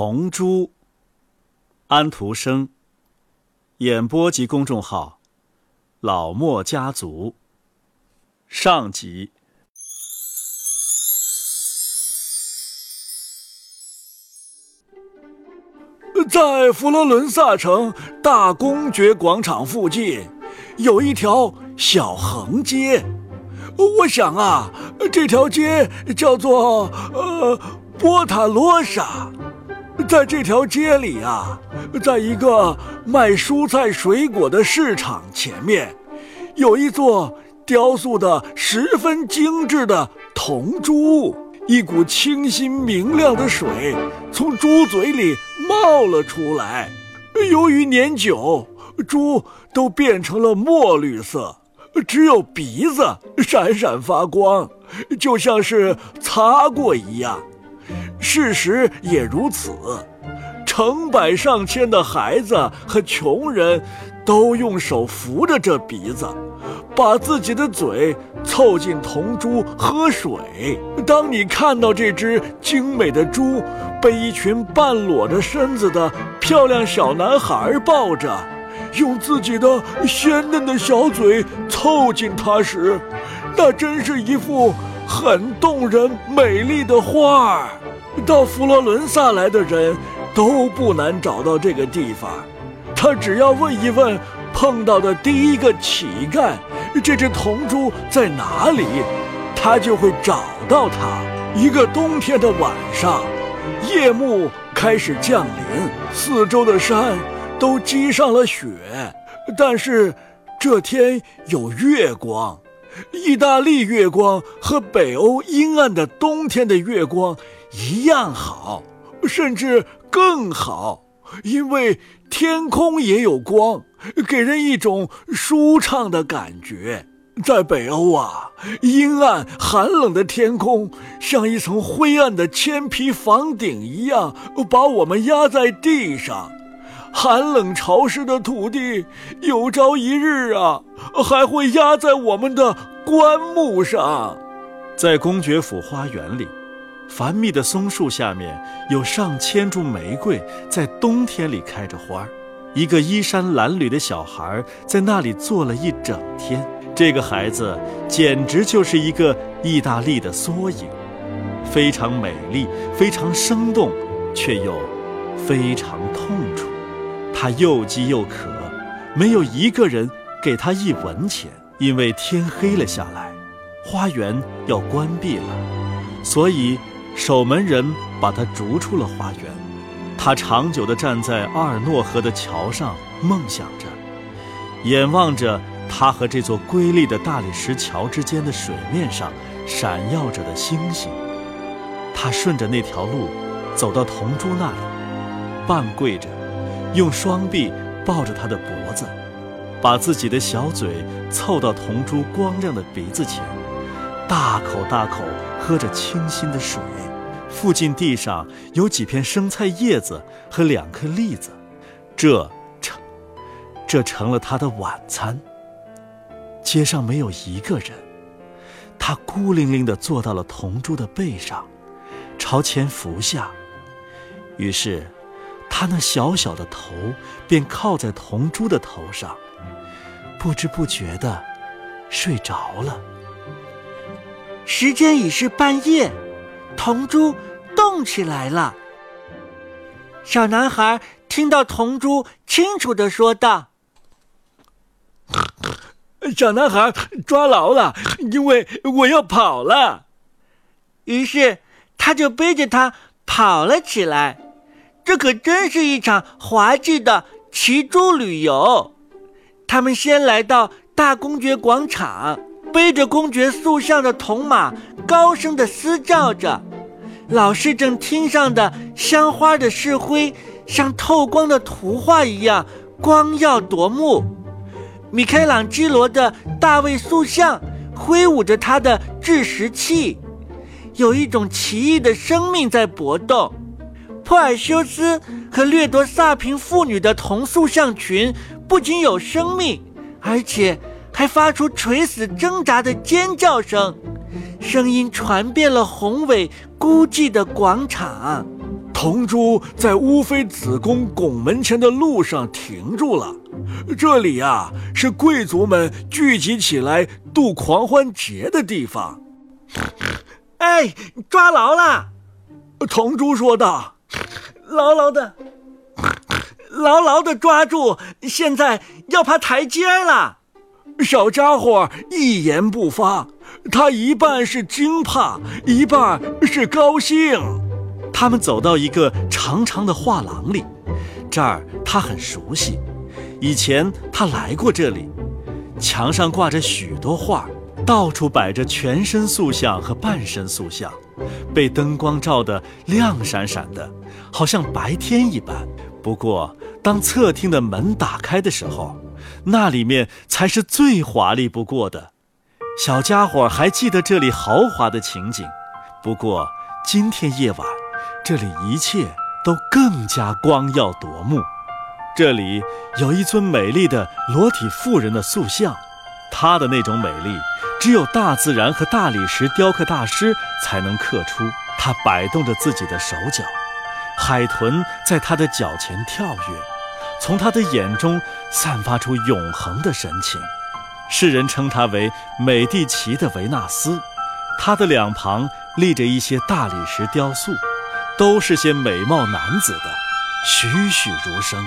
红珠，安徒生。演播及公众号：老莫家族。上集。在佛罗伦萨城大公爵广场附近，有一条小横街。我想啊，这条街叫做呃波塔罗莎。在这条街里啊，在一个卖蔬菜水果的市场前面，有一座雕塑的十分精致的铜猪。一股清新明亮的水从猪嘴里冒了出来。由于年久，猪都变成了墨绿色，只有鼻子闪闪发光，就像是擦过一样。事实也如此，成百上千的孩子和穷人都用手扶着这鼻子，把自己的嘴凑近铜珠喝水。当你看到这只精美的猪被一群半裸着身子的漂亮小男孩抱着，用自己的鲜嫩的小嘴凑近它时，那真是一幅很动人、美丽的画儿。到佛罗伦萨来的人都不难找到这个地方，他只要问一问碰到的第一个乞丐，这只铜猪在哪里，他就会找到它。一个冬天的晚上，夜幕开始降临，四周的山都积上了雪，但是这天有月光。意大利月光和北欧阴暗的冬天的月光。一样好，甚至更好，因为天空也有光，给人一种舒畅的感觉。在北欧啊，阴暗寒冷的天空像一层灰暗的铅皮房顶一样，把我们压在地上。寒冷潮湿的土地，有朝一日啊，还会压在我们的棺木上。在公爵府花园里。繁密的松树下面有上千株玫瑰，在冬天里开着花儿。一个衣衫褴褛的小孩在那里坐了一整天。这个孩子简直就是一个意大利的缩影，非常美丽，非常生动，却又非常痛楚。他又饥又渴，没有一个人给他一文钱，因为天黑了下来，花园要关闭了，所以。守门人把他逐出了花园，他长久地站在阿尔诺河的桥上，梦想着，眼望着他和这座瑰丽的大理石桥之间的水面上闪耀着的星星。他顺着那条路走到铜珠那里，半跪着，用双臂抱着他的脖子，把自己的小嘴凑到铜珠光亮的鼻子前，大口大口喝着清新的水。附近地上有几片生菜叶子和两颗栗子，这成，这成了他的晚餐。街上没有一个人，他孤零零地坐到了铜珠的背上，朝前伏下。于是，他那小小的头便靠在铜珠的头上，不知不觉地睡着了。时间已是半夜。铜珠动起来了。小男孩听到铜珠清楚的说道：“ 小男孩抓牢了，因为我要跑了。”于是他就背着他跑了起来。这可真是一场滑稽的骑猪旅游。他们先来到大公爵广场，背着公爵塑像的铜马，高声的嘶叫着。老师正厅上的香花的石灰，像透光的图画一样光耀夺目。米开朗基罗的大卫塑像挥舞着他的制石器，有一种奇异的生命在搏动。珀尔修斯和掠夺萨平妇女的铜塑像群不仅有生命，而且还发出垂死挣扎的尖叫声。声音传遍了宏伟孤寂的广场。铜珠在乌妃子宫拱门前的路上停住了。这里呀，是贵族们聚集起来度狂欢节的地方。哎，抓牢了！铜珠说道：“牢牢的，牢牢的抓住！现在要爬台阶了。”小家伙一言不发，他一半是惊怕，一半是高兴。他们走到一个长长的画廊里，这儿他很熟悉，以前他来过这里。墙上挂着许多画，到处摆着全身塑像和半身塑像，被灯光照得亮闪闪的，好像白天一般。不过，当侧厅的门打开的时候，那里面才是最华丽不过的。小家伙还记得这里豪华的情景，不过今天夜晚。这里一切都更加光耀夺目。这里有一尊美丽的裸体妇人的塑像，她的那种美丽，只有大自然和大理石雕刻大师才能刻出。她摆动着自己的手脚，海豚在她的脚前跳跃，从她的眼中散发出永恒的神情。世人称她为美第奇的维纳斯。她的两旁立着一些大理石雕塑。都是些美貌男子的，栩栩如生。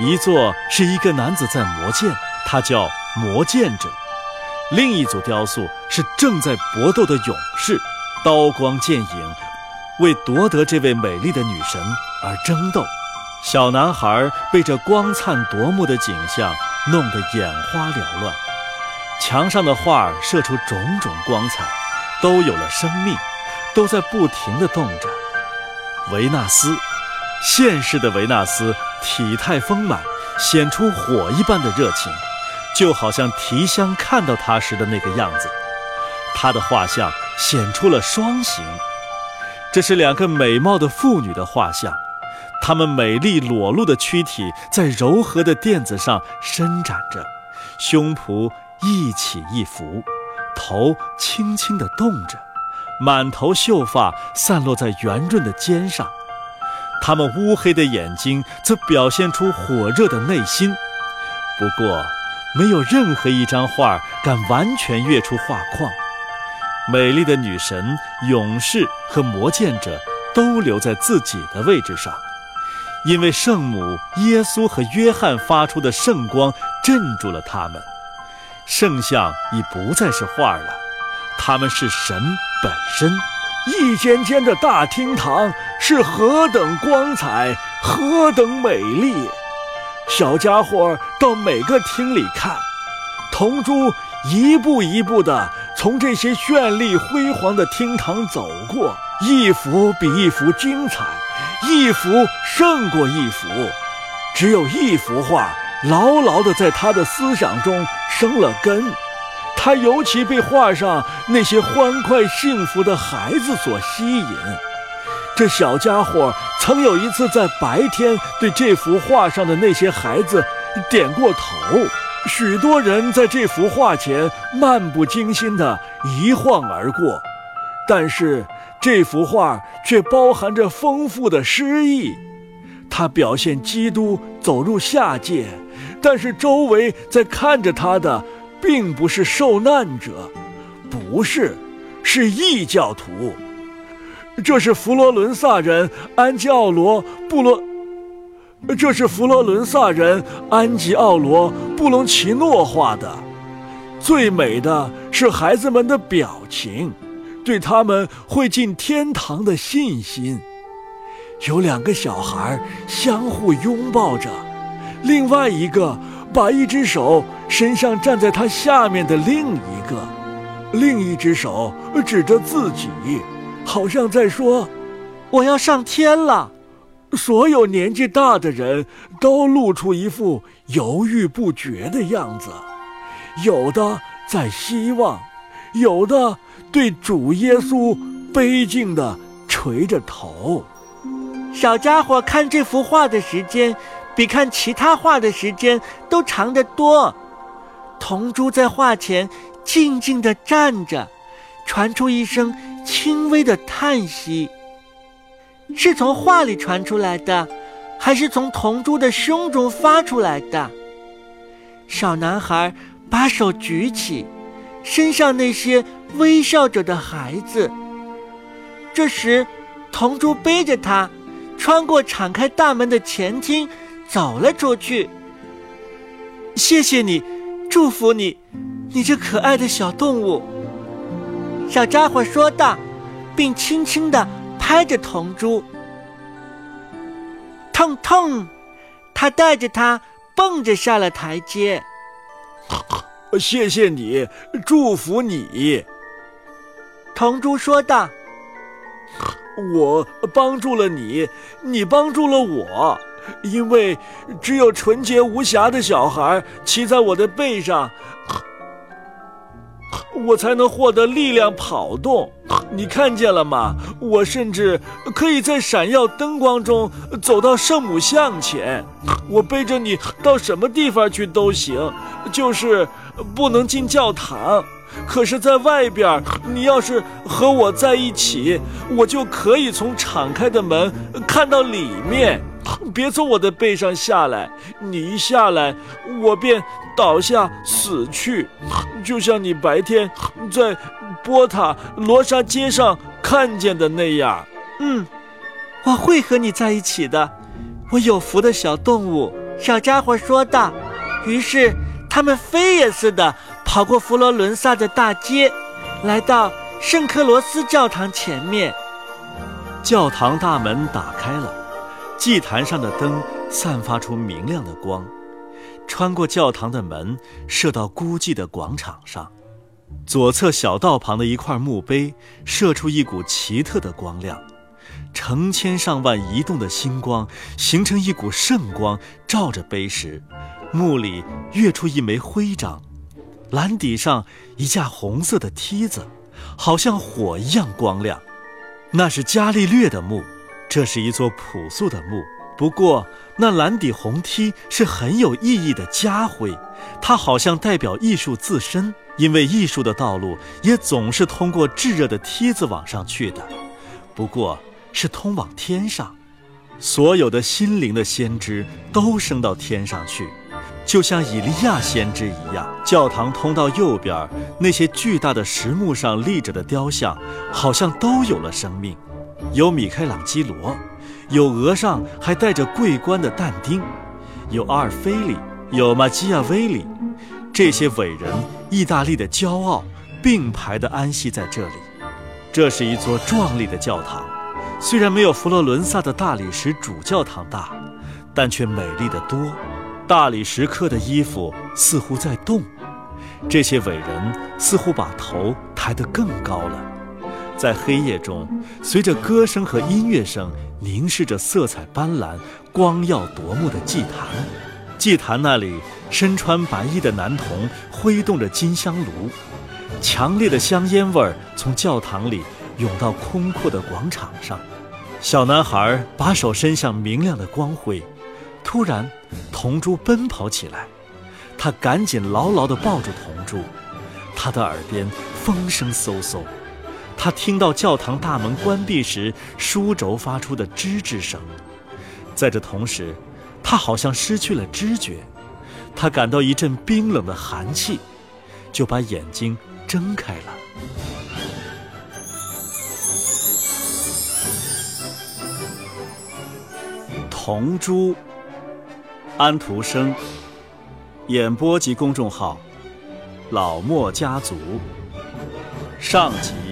一座是一个男子在磨剑，他叫磨剑者；另一组雕塑是正在搏斗的勇士，刀光剑影，为夺得这位美丽的女神而争斗。小男孩被这光灿夺目的景象弄得眼花缭乱，墙上的画射出种种光彩，都有了生命，都在不停地动着。维纳斯，现世的维纳斯体态丰满，显出火一般的热情，就好像提香看到他时的那个样子。他的画像显出了双形，这是两个美貌的妇女的画像，她们美丽裸露的躯体在柔和的垫子上伸展着，胸脯一起一伏，头轻轻地动着。满头秀发散落在圆润的肩上，他们乌黑的眼睛则表现出火热的内心。不过，没有任何一张画敢完全跃出画框。美丽的女神、勇士和魔剑者都留在自己的位置上，因为圣母、耶稣和约翰发出的圣光镇住了他们。圣像已不再是画了，他们是神。本身，一间间的大厅堂是何等光彩，何等美丽！小家伙到每个厅里看，铜珠一步一步地从这些绚丽辉煌的厅堂走过，一幅比一幅精彩，一幅胜过一幅。只有一幅画牢牢地在他的思想中生了根。他尤其被画上那些欢快幸福的孩子所吸引。这小家伙曾有一次在白天对这幅画上的那些孩子点过头。许多人在这幅画前漫不经心地一晃而过，但是这幅画却包含着丰富的诗意。它表现基督走入下界，但是周围在看着他的。并不是受难者，不是，是异教徒。这是佛罗伦萨人安吉奥罗布罗，这是佛罗伦萨人安吉奥罗布隆奇诺画的。最美的是孩子们的表情，对他们会进天堂的信心。有两个小孩相互拥抱着，另外一个。把一只手伸向站在他下面的另一个，另一只手指着自己，好像在说：“我要上天了。”所有年纪大的人都露出一副犹豫不决的样子，有的在希望，有的对主耶稣悲敬地垂着头。小家伙看这幅画的时间。比看其他画的时间都长得多。铜珠在画前静静地站着，传出一声轻微的叹息。是从画里传出来的，还是从铜珠的胸中发出来的？小男孩把手举起，身上那些微笑着的孩子。这时，铜珠背着他，穿过敞开大门的前厅，走了出去。谢谢你，祝福你，你这可爱的小动物。小家伙说道，并轻轻地拍着铜珠。痛痛，他带着它。蹦着下了台阶。谢谢你，祝福你。铜珠说道：“我帮助了你，你帮助了我，因为只有纯洁无瑕的小孩骑在我的背上。”我才能获得力量跑动，你看见了吗？我甚至可以在闪耀灯光中走到圣母像前。我背着你到什么地方去都行，就是不能进教堂。可是，在外边，你要是和我在一起，我就可以从敞开的门看到里面。别从我的背上下来，你一下来，我便倒下死去，就像你白天在波塔罗莎街上看见的那样。嗯，我会和你在一起的，我有福的小动物。小家伙说道。于是他们飞也似的跑过佛罗伦萨的大街，来到圣克罗斯教堂前面。教堂大门打开了。祭坛上的灯散发出明亮的光，穿过教堂的门，射到孤寂的广场上。左侧小道旁的一块墓碑射出一股奇特的光亮，成千上万移动的星光形成一股圣光，照着碑石。墓里跃出一枚徽章，蓝底上一架红色的梯子，好像火一样光亮。那是伽利略的墓。这是一座朴素的墓，不过那蓝底红梯是很有意义的家徽，它好像代表艺术自身，因为艺术的道路也总是通过炙热的梯子往上去的，不过是通往天上。所有的心灵的先知都升到天上去，就像以利亚先知一样。教堂通道右边那些巨大的石墓上立着的雕像，好像都有了生命。有米开朗基罗，有额上还戴着桂冠的但丁，有阿尔菲里，有马基亚维里，这些伟人，意大利的骄傲，并排地安息在这里。这是一座壮丽的教堂，虽然没有佛罗伦萨的大理石主教堂大，但却美丽得多。大理石刻的衣服似乎在动，这些伟人似乎把头抬得更高了。在黑夜中，随着歌声和音乐声，凝视着色彩斑斓、光耀夺目的祭坛。祭坛那里，身穿白衣的男童挥动着金香炉，强烈的香烟味儿从教堂里涌到空阔的广场上。小男孩把手伸向明亮的光辉，突然，铜珠奔跑起来，他赶紧牢牢地抱住铜珠，他的耳边风声嗖嗖。他听到教堂大门关闭时书轴发出的吱吱声，在这同时，他好像失去了知觉，他感到一阵冰冷的寒气，就把眼睛睁开了。童珠，安徒生，演播及公众号，老莫家族，上集。